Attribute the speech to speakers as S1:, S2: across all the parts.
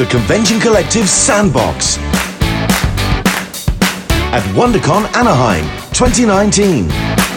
S1: the Convention Collective Sandbox at WonderCon Anaheim 2019.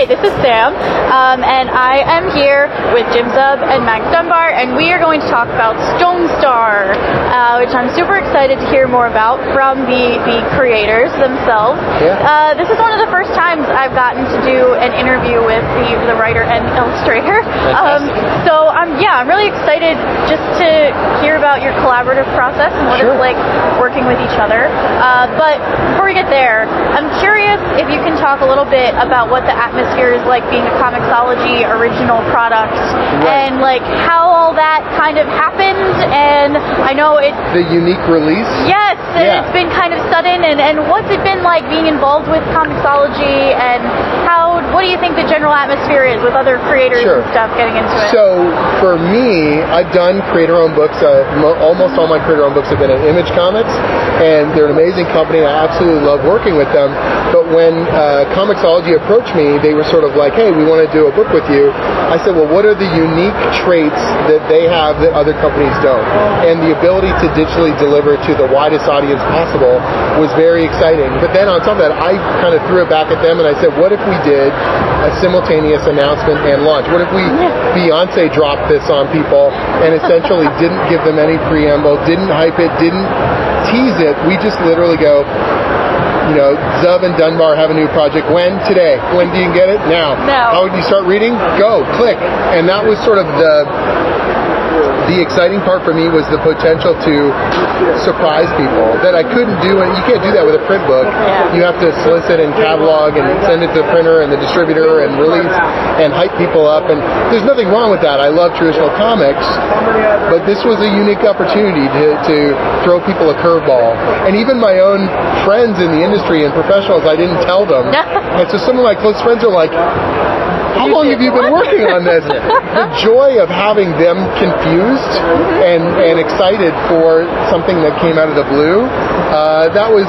S2: Hi, this is Sam, um, and I am here with Jim Zub and Max Dunbar, and we are going to talk about Stone Star, uh, which I'm super excited to hear more about from the, the creators themselves.
S3: Yeah.
S2: Uh, this is one of the first times I've gotten to do an interview with the, the writer and illustrator. Um, so I'm yeah, I'm really excited just to hear about your collaborative process and what
S3: Sure.
S2: it's like working with each other. Uh, but before we get there, I'm curious if you can talk a little bit about what the atmosphere is like being a Comixology original product
S3: Right.
S2: and like how all that kind of happened. And I know it,
S3: The unique release.
S2: yes, and
S3: Yeah.
S2: it's been kind of sudden. And, and what's it been like being involved with Comixology and how, what do you think the general atmosphere is with other creators
S3: Sure.
S2: and stuff getting into it?
S3: So for me, I've done creator-owned books. Uh, mo- almost all my creator-owned books have been at Image Comics, and they're an amazing company. I absolutely love working with them. But when uh, Comixology approached me, they were sort of like, "Hey, we want to do a book with you." I said, "Well, what are the unique traits that they have that other companies don't?" And the ability to digitally deliver to the widest audience possible was very exciting. But then on top of that, I kind of threw it back at them and I said, "What if we did a simultaneous announcement and launch? What if we Beyonce dropped this on people and essentially didn't give them any preamble, didn't hype it, didn't tease it? We just literally go." You know, Zub and Dunbar have a new project. When? Today. When do you get it? Now.
S2: Now.
S3: How would you start reading? Go. Click. And that was sort of the the exciting part for me was the potential to surprise people that I couldn't do. And you can't do that with a print book.
S2: Yeah.
S3: You have to solicit and catalog and send it to the printer and the distributor and release and hype people up. And there's nothing wrong with that. I love traditional comics, but this was a unique opportunity to, to throw people a curveball. And even my own friends in the industry and professionals, I didn't tell them. and so some of my close friends are like, how long have you been working on this? the joy of having them confused and, and excited for something that came out of the blue, uh, that was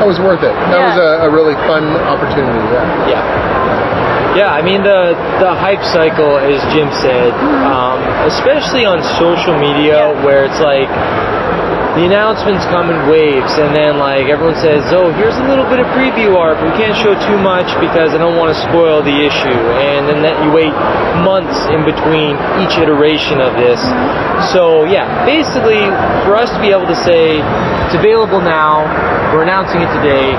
S3: that was worth it. That
S2: Yeah.
S3: was a, a really fun opportunity. Yeah.
S4: Yeah. Yeah, I mean the the hype cycle, as Jim said, um, especially on social media,
S2: Yeah.
S4: where it's like the announcements come in waves, and then like everyone says, "Oh, here's a little bit of preview art, but we can't show too much because I don't want to spoil the issue." And then that you wait months in between each iteration of this. So yeah, basically, for us to be able to say it's available now, we're announcing it today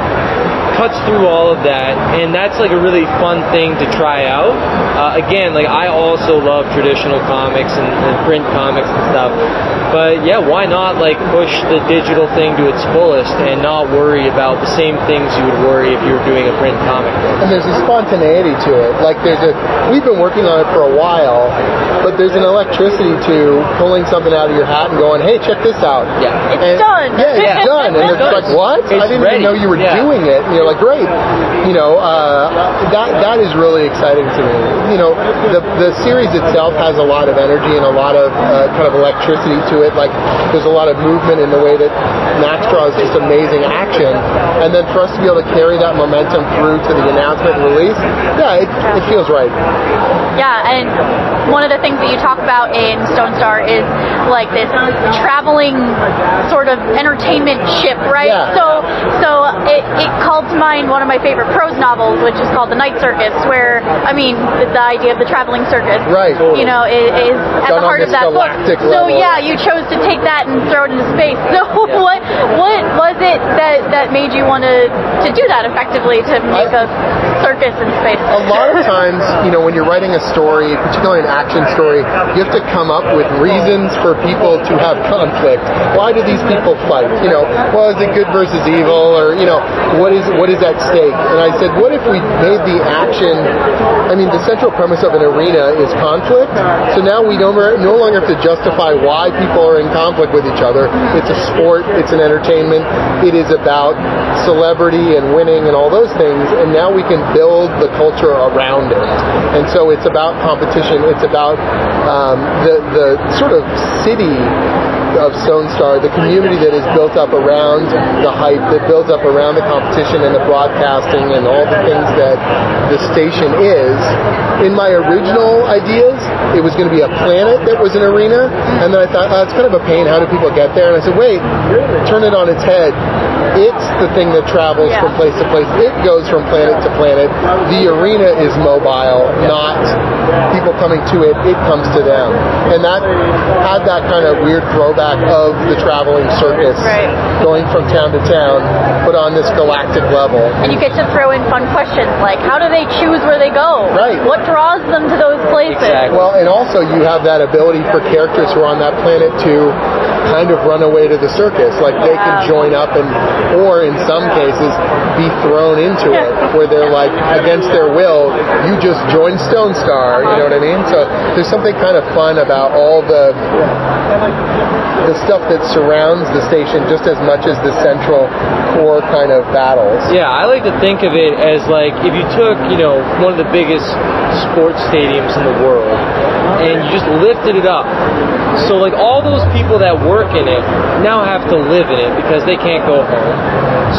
S4: cuts through all of that, and that's like a really fun thing to try out. Uh, again, like I also love traditional comics and, and print comics and stuff, but yeah, why not like push the digital thing to its fullest and not worry about the same things you would worry if you were doing a print comic book?
S3: And there's a spontaneity to it. Like there's a, we've been working on it for a while, but there's an electricity to pulling something out of your hat and going, hey, check this out.
S4: Yeah.
S2: It's
S3: And-
S2: done.
S3: Yeah, it's
S2: Yeah.
S3: done. And
S4: It's
S3: it's
S4: done.
S3: like, what? I didn't
S4: ready.
S3: even know you were
S4: Yeah.
S3: doing it. And you're like, great. You know, uh, that that is really exciting to me. You know, the the series itself has a lot of energy and a lot of uh, kind of electricity to it. Like there's a lot of movement in the way that Max draws just amazing action. And then for us to be able to carry that momentum through to the announcement and release, yeah, it, it feels right.
S2: Yeah, and one of the things that you talk about in Stone Star is like this traveling sort of entertainment ship, right?
S3: Yeah.
S2: So, so it, it called to mind one of my favorite prose novels, which is called The Night Circus, where I mean the, the idea of the traveling circus,
S3: Right.
S2: You know, is, is at
S3: Done
S2: the heart of that book.
S3: galactic
S2: So yeah, you chose to take that and throw it into space. So what what was it that that made you want to to do that effectively to make a circus in space?
S3: a lot of times, you know, when you're writing a story, particularly an action story, you have to come up with reasons for people to have conflict. Why do these people fight? You know, well, is it good versus evil, or you know, what is what is at stake? And I said, what if we made the action? I mean, the central premise of an arena is conflict. So now we no, no longer have to justify why people are in conflict with each other. It's a sport. It's an entertainment. It is about celebrity and winning and all those things. And now we can build the culture around it. And so it's about competition. It's about um, the the sort of city of Stone Star, the community that is built up around the hype, that builds up around the competition and the broadcasting and all the things that the station is. In my original ideas, it was going to be a planet that was an arena, and then I thought, oh, it's kind of a pain. How do people get there? And I said, wait, turn it on its head. It's the thing that travels
S2: Yeah.
S3: from place to place. It goes from planet to planet. The arena is mobile, not people coming to it. It comes to them. And that had that kind of weird throwback of the traveling circus
S2: Right.
S3: going from town to town, but on this galactic level.
S2: And you get to throw in fun questions like how do they choose where they go?
S3: Right.
S2: What draws them to those places?
S4: Exactly.
S3: Well, and also you have that ability for characters who are on that planet to kind of run away to the circus. Like they can join up and, or in some cases, be thrown into it, where they're like against their will. You just join Stone Star. You know what I mean? So there's something kind of fun about all the the stuff that surrounds the station just as much as the central core kind of battles.
S4: Yeah, I like to think of it as like if you took, you know, one of the biggest sports stadiums in the world and you just lifted it up. So like all those people that work in it now have to live in it because they can't go home.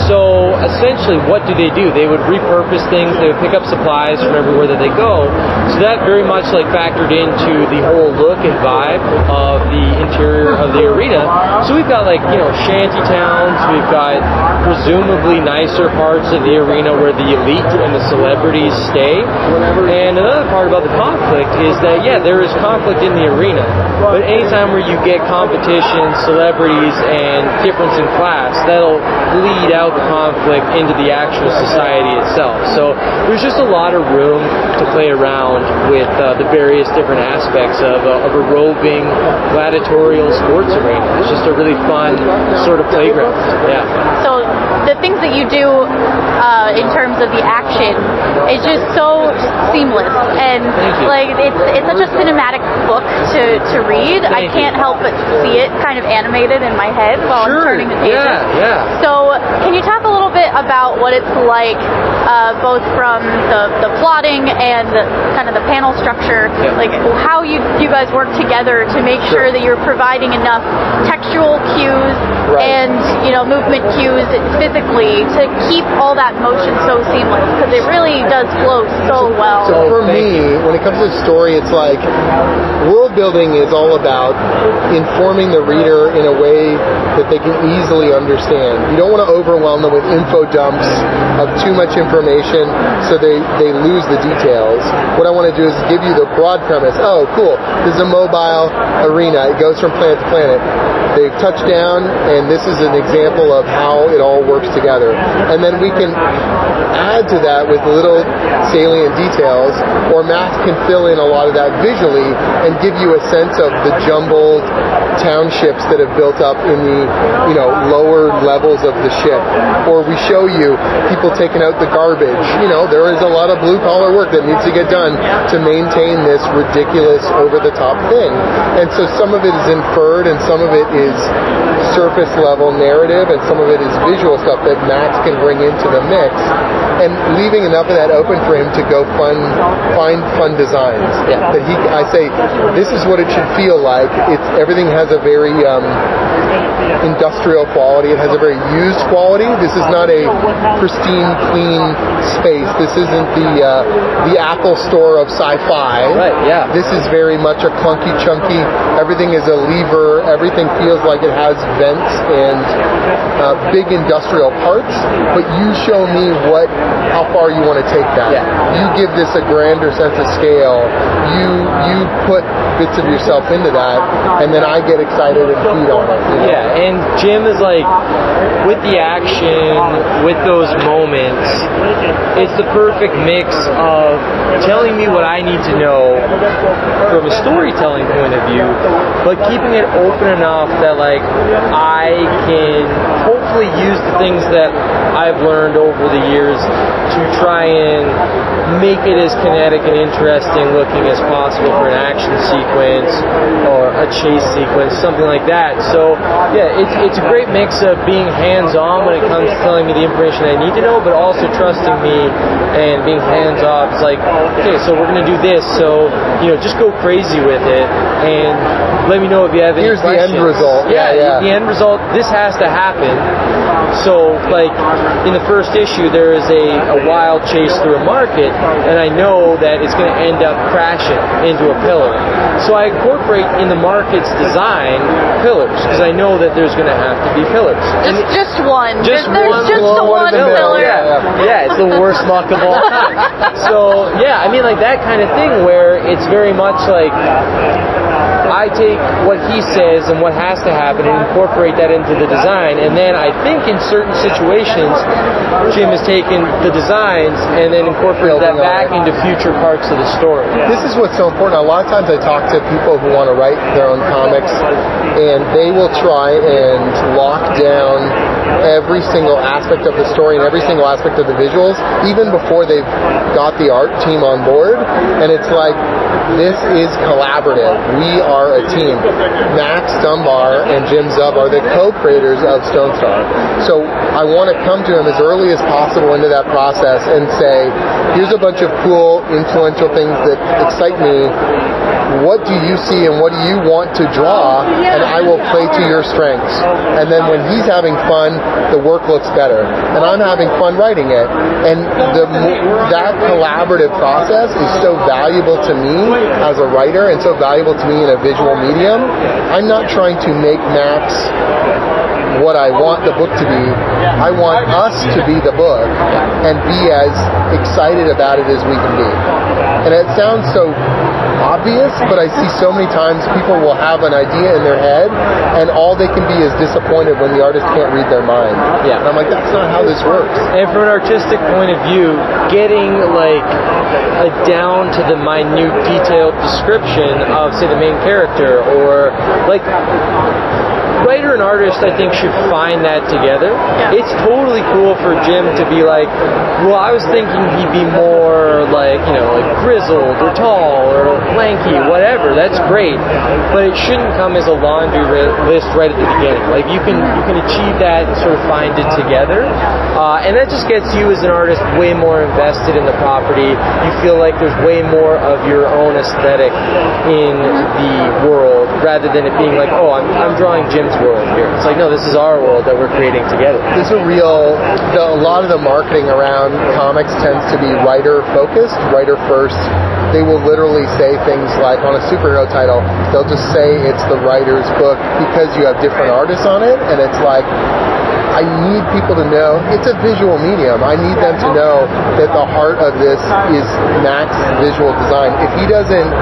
S4: So essentially what do they do? They would repurpose things, they would pick up supplies from everywhere that they go. So that very much like factored into the whole look and vibe of the interior of the arena. So we've got like, you know, shanty towns, we've got presumably nicer parts of the arena where the elite and the celebrities stay. And another part about the conflict is that, yeah, there is conflict in the arena, but anytime where you get competition, celebrities, and difference in class, that'll bleed out the conflict into the actual society itself. So there's just a lot of room to play around with uh, the various different aspects of, uh, of a roving gladiatorial sports arena. It's just a really fun sort of playground. Yeah.
S2: So the things that you do uh, in terms of the action is just so seamless and like it's it's such a cinematic book to, to read. I
S4: Thank you.
S2: can't help but see it kind of animated in my head while
S4: Sure.
S2: I'm turning the pages.
S4: Yeah, yeah.
S2: So can you talk a little bit about what it's like, uh, both from the, the plotting and the, kind of the panel structure,
S4: Yeah.
S2: like how you you guys work together to make sure that you're providing enough textual cues
S3: Right.
S2: and you know movement cues physically to keep all that motion so seamless because it really does flow so well.
S3: So for me, when it comes to story, it's like world building is all about informing the reader in a way that they can easily understand. You don't want to overwhelm them with info dumps of too much information so they, they lose the details. What I want to do is give you the broad premise. Oh, cool. This is a mobile arena. It goes from planet to planet. They've touched down, and this is an example of how it all works together. And then we can add to that with little salient details, or Max can fill in a lot of that visually and give you a sense of the jumbled townships that have built up in the you know lower levels of the ship. Or we show you people taking out the garbage. You know, there is a lot of blue collar work that needs to get done to maintain this ridiculous over the top thing. And so some of it is inferred and some of it is surface level narrative and some of it is visual stuff that Max can bring into the mix and leaving enough of that open for him to go fun find fun designs
S4: Yeah.
S3: that he I say this is what it should feel like it's everything has a very um, industrial quality it has a very used quality this is not a pristine clean space this isn't the uh, the Apple store of sci-fi
S4: Right, yeah.
S3: this is very much a clunky, chunky. Everything is a lever. Everything feels like it has vents and uh, big industrial parts. But you show me what, how far you want to take that.
S4: Yeah.
S3: You give this a grander sense of scale. You you put bits of yourself into that, and then I get excited and feed on it. you know?
S4: Yeah, and Jim is like, with the action, with those moments, it's the perfect mix of telling me what I need to know from a storytelling point of view, but keeping it open enough that like I can hopefully use the things that I've learned over the years to try and make it as kinetic and interesting looking as possible for an action sequence or a chase sequence, something like that. So yeah, it's it's a great mix of being hands-on when it comes to telling me the information I need to know, but also trusting me and being hands-off. It's like, okay, so we're gonna do this, so you know, just go crazy with it and let me know if you have any questions.
S3: Here's the end
S4: questions."
S3: result. Yeah, yeah.
S4: The end result. This has to happen. So, like in the first issue, there is a, a wild chase through a market, and I know that it's going to end up crashing into a pillar. So I incorporate in the market's design pillars because I know that there's going to have to be pillars. And
S2: Just, just one.
S4: just
S2: There's
S4: one
S2: just the
S3: one
S2: one
S3: in the middle,
S2: filler.
S4: yeah, yeah, it's the worst luck of all time. So yeah, I mean like that kind of thing where it's very much like I take what he says and what has to happen and incorporate that into the design, and then I think in certain situations, Jim has taken the designs and then incorporated that back into future parts of the story.
S3: This is what's so important. A lot of times I talk to people who want to write their own comics, and they will try and lock down every single aspect of the story and every single aspect of the visuals, even before they've got the art team on board. And it's like, this is collaborative. We are a team. Max Dunbar and Jim Zub are the co-creators of Stone Star. So I want to come to them as early as possible into that process and say, here's a bunch of cool, influential things that excite me. What do you see and what do you want to draw? And I will play to your strengths. And then when he's having fun, the work looks better. And I'm having fun writing it. And the that collaborative process is so valuable to me as a writer and so valuable to me in a visual medium. I'm not trying to make Max what I want the book to be. I want us to be the book and be as excited about it as we can be. And it sounds so obvious, but I see so many times people will have an idea in their head and all they can be is disappointed when the artist can't read their mind.
S4: Yeah.
S3: And I'm like, that's not how this works.
S4: And from an artistic point of view, getting like a down to the minute detailed description of say the main character or like writer and artist I think should find that together.
S2: Yeah.
S4: It's totally cool for Jim to be like, well I was thinking he'd be more like, you know, like grizzled or tall or lanky, whatever. That's great. But it shouldn't come as a laundry list right at the beginning. Like you can you can achieve that and sort of find it together. Uh, and that just gets you as an artist way more invested in the property. You feel like there's way more of your own aesthetic in the world rather than it being like, oh, I'm, I'm drawing Jim's world here. It's like, no, this is our world that we're creating together.
S3: There's a real, the, a lot of the marketing around comics tends to be writer focused, writer first. They will literally say things like on a superhero title, they'll just say it's the writer's book because you have different artists on it, and it's like, I need people to know it's a visual medium. I need them to know that the heart of this is Max visual design. If he doesn't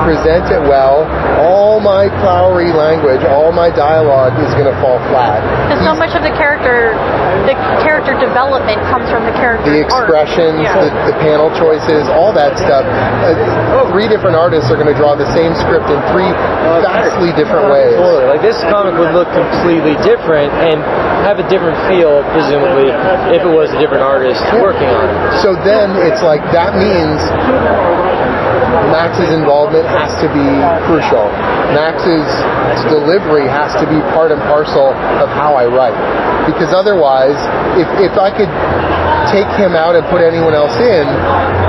S3: present it well, all my flowery language, all my dialogue is going to fall flat.
S2: Because so much of the character, the character development comes from the character.
S3: the expressions,
S2: Yeah.
S3: the, the panel choices, all that stuff. Uh, three different artists are going to draw the same script in three vastly different ways.
S4: Totally. Like this comic would look completely different and have a different feel, presumably, if it was a different artist working on it.
S3: So then it's like that means Max's involvement has to be crucial. Max's delivery has to be part and parcel of how I write. Because otherwise, if, if I could take him out and put anyone else in,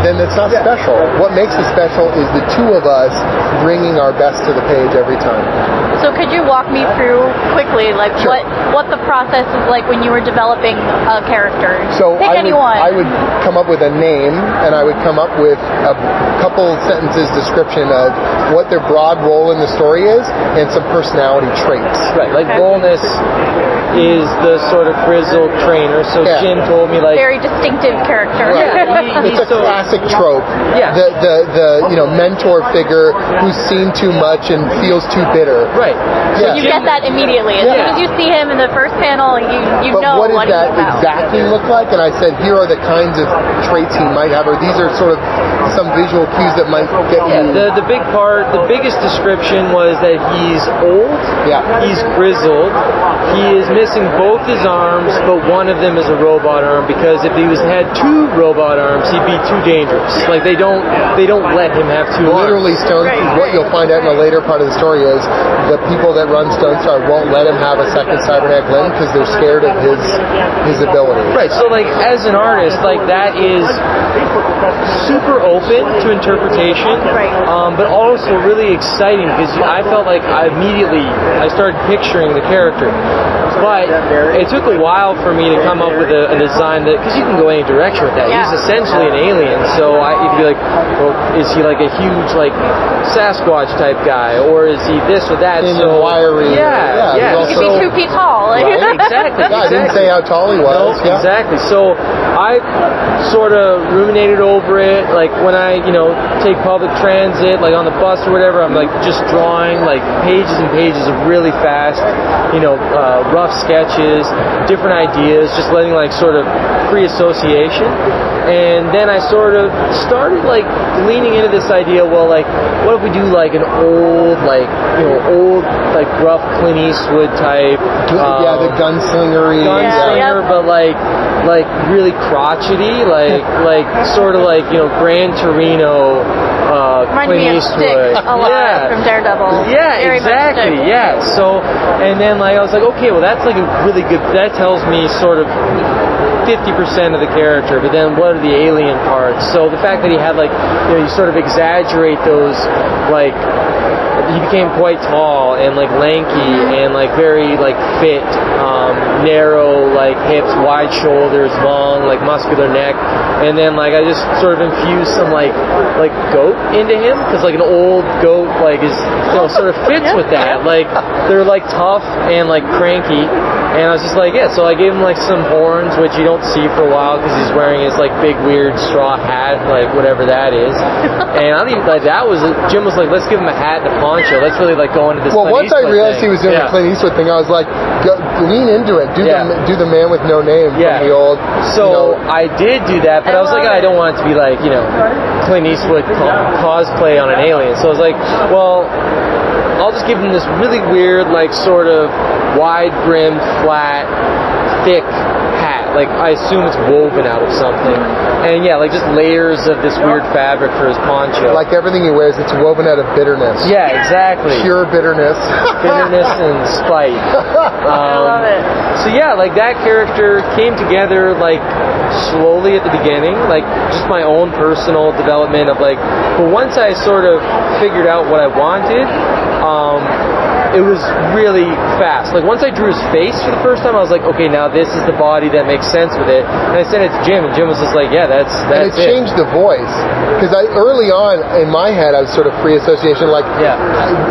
S3: then it's not special. What makes it special is the two of us bringing our best to the page every time.
S2: So could you walk me through quickly, like
S3: Sure.
S2: what what the process is like when you were developing a character?
S3: So
S2: Pick
S3: I would,
S2: anyone.
S3: I would come up with a name, and I would come up with a couple sentences description of what their broad role in the story is, and some personality traits.
S4: Right, like
S2: Okay.
S4: boldness is the sort of grizzled trainer. So
S3: Yeah.
S4: Jim told me like
S2: Very distinctive character.
S4: Yeah, he-
S3: It's a
S4: so-
S3: classic trope.
S4: Yeah.
S3: The, the the you know mentor figure who's seen too much and feels too bitter.
S4: right. So
S2: You get that immediately. As
S3: Yeah.
S2: soon as you see him in the first panel, you you
S3: But
S2: know
S3: what does
S2: what
S3: that
S2: he's about.
S3: exactly look like? And I said, here are the kinds of traits he might have, or these are sort of some visual cues that might get
S4: Yeah,
S3: you.
S4: the the big part, the biggest description was that he's old.
S3: Yeah.
S4: He's grizzled. He is missing both his arms, but one of them is a robot arm because if he was had two robot arms, he'd be too dangerous. Like they don't they don't let him have two
S3: Literally,
S4: arms.
S3: Stone. What you'll find out in a later part of the story is the people that run Stone Star won't let him have a second cybernetic limb because they're scared of his his ability.
S4: Right. So like as an artist, like that is super open to interpretation, um, but also really exciting because I felt like I immediately I started picturing the character. But it took a while for me to come up with a, a design that because you can go any direction with that.
S2: Yeah.
S4: He's essentially an alien, so I, you'd be like, well, is he like a huge like Sasquatch type guy, or is he this or that?
S3: Thin
S4: so
S3: and wiry.
S4: yeah,
S3: Yeah,
S4: yeah.
S3: he's
S2: He could be two feet tall. Like,
S3: Right,
S4: exactly.
S3: Yeah, I didn't say how tall he was.
S4: No,
S3: yeah.
S4: exactly. So I sort of ruminated over it. Like when I, you know, take public transit, like on the bus or whatever, I'm like just drawing like pages and pages of really fast, you know, uh, rough sketches, different ideas, just letting like sort of free association. And then I sort of started like leaning into this idea. Well, like, what if we do like an old, like, you know, old, like rough Clint Eastwood type?
S3: yeah, the
S4: um,
S3: gunslingery.
S4: gunslinger,
S2: Yeah.
S4: but like like really crotchety, like like sort of like you know Gran Torino, uh, Clint Eastwood.
S2: Stick a lot
S4: yeah.
S2: from Daredevil.
S4: Yeah,
S2: Very
S4: exactly. Yeah. So, and then like I was like, okay, well that's like a really good. That tells me sort of. 50% of the character, but then what are the alien parts? So the fact that he had like, you know, you sort of exaggerate those, like, he became quite tall and like lanky and like very like fit, um, narrow like hips, wide shoulders, long like muscular neck, and then like I just sort of infused some like like goat into him because like an old goat like is you know sort of fits with that. Like they're like tough and like cranky. And I was just like, yeah. So I gave him like some horns, which you don't see for a while because he's wearing his like big weird straw hat, like whatever that is. and I think like that was Jim was like, let's give him a hat and a poncho. Let's really like go into this.
S3: Well,
S4: Clint
S3: once I realized
S4: thing.
S3: he was doing
S4: yeah.
S3: the Clint Eastwood thing, I was like, go, lean into it. Do
S4: Yeah.
S3: the do the man with no name
S4: Yeah.
S3: from the old.
S4: So
S3: you know,
S4: I did do that, but I,
S2: I
S4: was like,
S2: love
S4: I don't want it to be like you know Clint Eastwood co- cosplay on an alien. So I was like, well, I'll just give him this really weird, like sort of wide brimmed, flat, thick hat. Like I assume it's woven out of something, and yeah, like just layers of this weird fabric for his poncho.
S3: like everything he wears, it's woven out of bitterness.
S4: yeah, exactly.
S3: Pure bitterness.
S4: bitterness and spite.
S2: I
S4: Um,
S2: love it.
S4: So yeah, like that character came together like slowly at the beginning, like just my own personal development of like. But once I sort of figured out what I wanted, um, it was really fast. Like once I drew his face for the first time, I was like, okay, now this is the body that makes sense with it. And I sent it to Jim, and Jim was just like, yeah, that's
S3: and
S4: that's
S3: it changed the voice because I early on in my head I was sort of free association. Like,
S4: Yeah.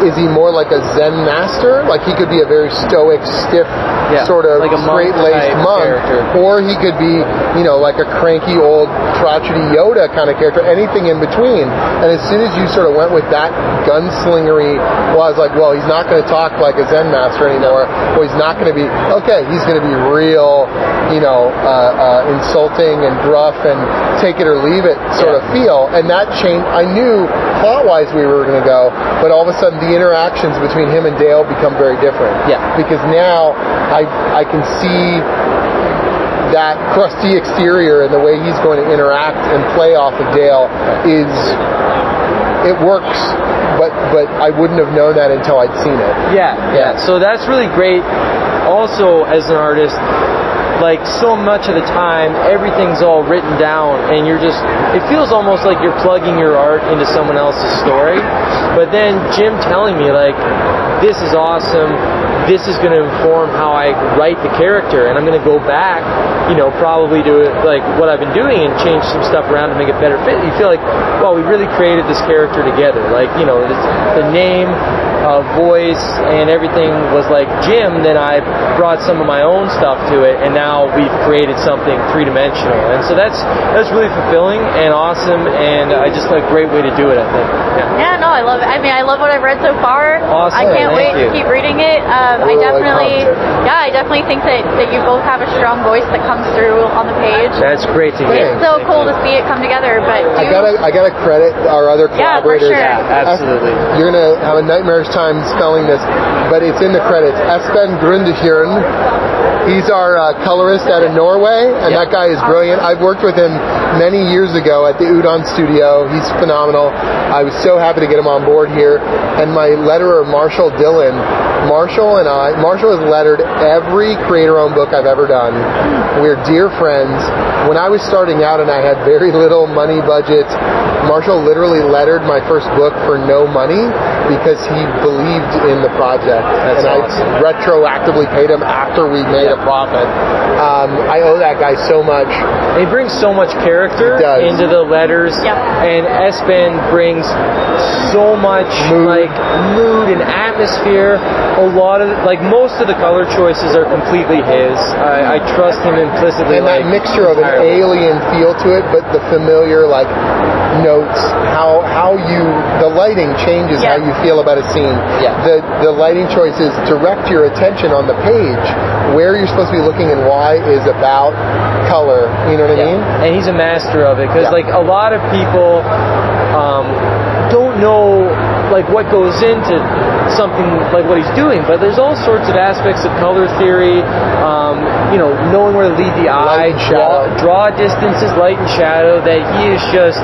S3: is he more like a Zen master? Like he could be a very stoic, stiff,
S4: Yeah,
S3: sort of
S4: like
S3: straight laced monk,
S4: character.
S3: or he could be, you know, like a cranky old crotchety Yoda kind of character. Anything in between. And as soon as you sort of went with that gunslingery, well, I was like, well, he's not going to talk like a Zen master anymore. Well, he's not going to be okay. He's going to be real, you know, uh, uh, insulting and gruff and take it or leave it sort of feel. And that changed. I knew plot wise we were going to go, but all of a sudden the interactions between him and Dale become very different.
S4: Yeah.
S3: Because now I I can see that crusty exterior and the way he's going to interact and play off of Dale is it works, but but I wouldn't have known that until I'd seen it.
S4: Yeah, yeah. So that's really great. Also, as an artist, like so much of the time, everything's all written down, and you're just. It feels almost like you're plugging your art into someone else's story. But then Jim telling me like, "This is awesome. This is going to inform how I write the character, and I'm going to go back, you know, probably to like what I've been doing and change some stuff around to make it better fit." You feel like, well, we really created this character together. Like, you know, the, the name uh, voice and everything was like Jim, then I brought some of my own stuff to it, and now we've created something three dimensional. And so that's that's really fulfilling and awesome, and I just a great way to do it. I think. Yeah.
S2: Yeah, no, I love it. I mean, I love what I've read so far.
S4: Awesome,
S2: I can't
S4: thank
S2: wait
S4: you.
S2: to keep reading it. Um, I
S3: Really like
S2: definitely,
S3: concept.
S2: yeah, I definitely think that, that you both have a strong voice that comes through on the page.
S4: That's great to hear.
S2: It's so cool to see it come together. But do
S3: I gotta I gotta credit our other collaborators.
S2: Yeah, for
S3: collaborators.
S2: sure.
S4: Yeah, absolutely.
S3: You're gonna have a nightmarish time spelling this, but it's in the credits. Espen Grundetjern. He's our uh, colorist out of Norway, and that guy is brilliant. I've worked with him many years ago at the Udon studio. He's phenomenal. I was so happy to get him on board here. And my letterer, Marshall Dillon, Marshall and I, Marshall has lettered every creator-owned book I've ever done. We're dear friends. When I was starting out and I had very little money budget, Marshall literally lettered my first book for no money because he believed in the project,
S4: That's
S3: and
S4: awesome.
S3: I retroactively paid him after we made a profit. Um, I owe that guy so much.
S4: He brings so much character into the letters,
S2: Yep.
S4: and Espen brings so much
S3: Mood.
S4: like mood and atmosphere. A lot of like most of the color choices are completely his. I, I trust him implicitly.
S3: and that mixture of an alien feel to it, but the familiar like notes, how how you the lighting changes
S2: Yeah.
S3: how you feel about a scene.
S4: Yeah.
S3: The the lighting choices direct your attention on the page where you're supposed to be looking and why is about color. You know what I mean?
S4: And he's a master of it because
S3: Yeah.
S4: like a lot of people um, don't know like what goes into something like what he's doing, but there's all sorts of aspects of color theory. Um, you know, knowing where to lead the eye,
S3: Light and
S4: draw,
S3: shadow.
S4: draw distances, light and shadow. That he is just.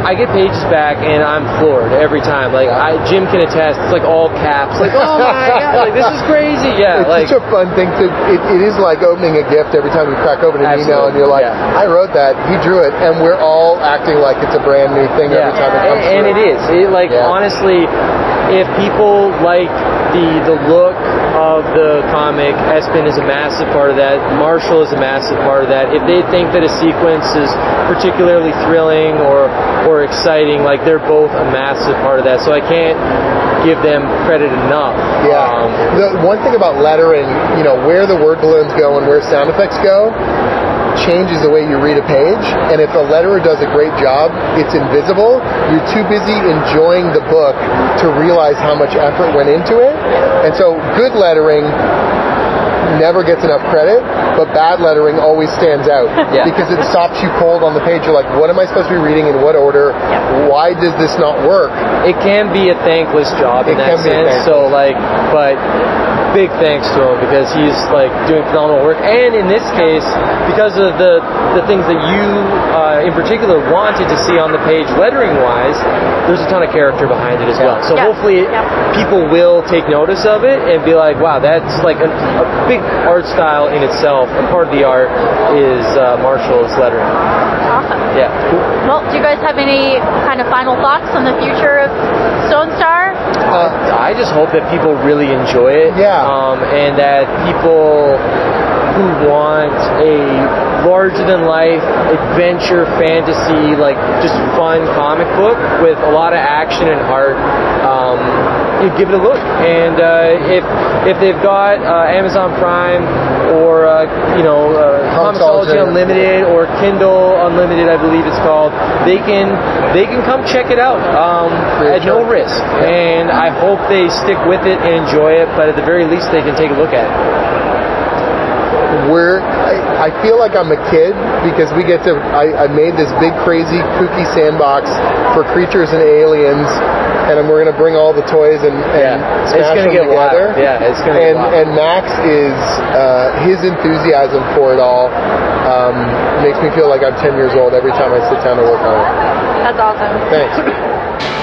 S4: I get pages back and I'm floored every time. Like I, Jim can attest, it's like all caps. Like, oh my god, like this is crazy. Yeah,
S3: It's
S4: like
S3: such a fun thing to. It, it is like opening a gift every time you crack open an email and you're like,
S4: yeah.
S3: "I wrote that, he drew it," and we're all acting like it's a brand new thing every time it comes
S4: and
S3: through.
S4: it is. It, like
S3: Yeah.
S4: honestly, if people like the the look of the comic, Espen is a massive part of that. Marshall is a massive part of that. If they think that a sequence is particularly thrilling or or exciting, like they're both a massive part of that. So I can't give them credit enough.
S3: Yeah.
S4: Um,
S3: the one thing about lettering, you know, where the word balloons go and where sound effects go changes the way you read a page. And if a letterer does a great job, it's invisible. You're too busy enjoying the book to realize how much effort went into it. And so good lettering never gets enough credit, but bad lettering always stands out
S4: Yeah.
S3: because it stops you cold on the page. You're like, what am I supposed to be reading in what order? Why does this not work?
S4: it can be a thankless job in
S3: It
S4: that
S3: can be a
S4: sense. So like, but big thanks to him because he's like doing phenomenal work. And in this case, because of the the things that you uh, in particular wanted to see on the page, lettering wise, there's a ton of character behind it as well. So
S2: Yeah.
S4: hopefully,
S2: Yeah.
S4: people will take notice of it and be like, wow, that's like a, a big art style in itself. And part of the art is uh, Marshall's lettering.
S2: Awesome.
S4: Yeah.
S2: Well, do you guys have any kind of final thoughts on the future of Stone Star?
S3: Uh,
S4: I just hope that people really enjoy it.
S3: Yeah.
S4: Um, and that people who want a larger than life adventure fantasy, like just fun comic book with a lot of action and heart, um, you give it a look. And uh, if if they've got uh, Amazon Prime or uh, you know uh,
S3: Comixology.
S4: Unlimited or Kindle Unlimited, I believe it's called, they can they can come check it out um, at no
S3: charge.
S4: risk. And I hope they stick with it and enjoy it. But at the very least, they can take a look at it.
S3: we're I, I feel like I'm a kid because we get to I, I made this big crazy kooky sandbox for creatures and aliens and we're gonna bring all the toys and, and
S4: Yeah. It's
S3: smash
S4: gonna
S3: them
S4: get wild. Yeah, it's gonna get
S3: and
S4: wild.
S3: and Max is uh, his enthusiasm for it all um, makes me feel like I'm 10 years old every time I sit down to work on it.
S2: That's awesome.
S3: Thanks.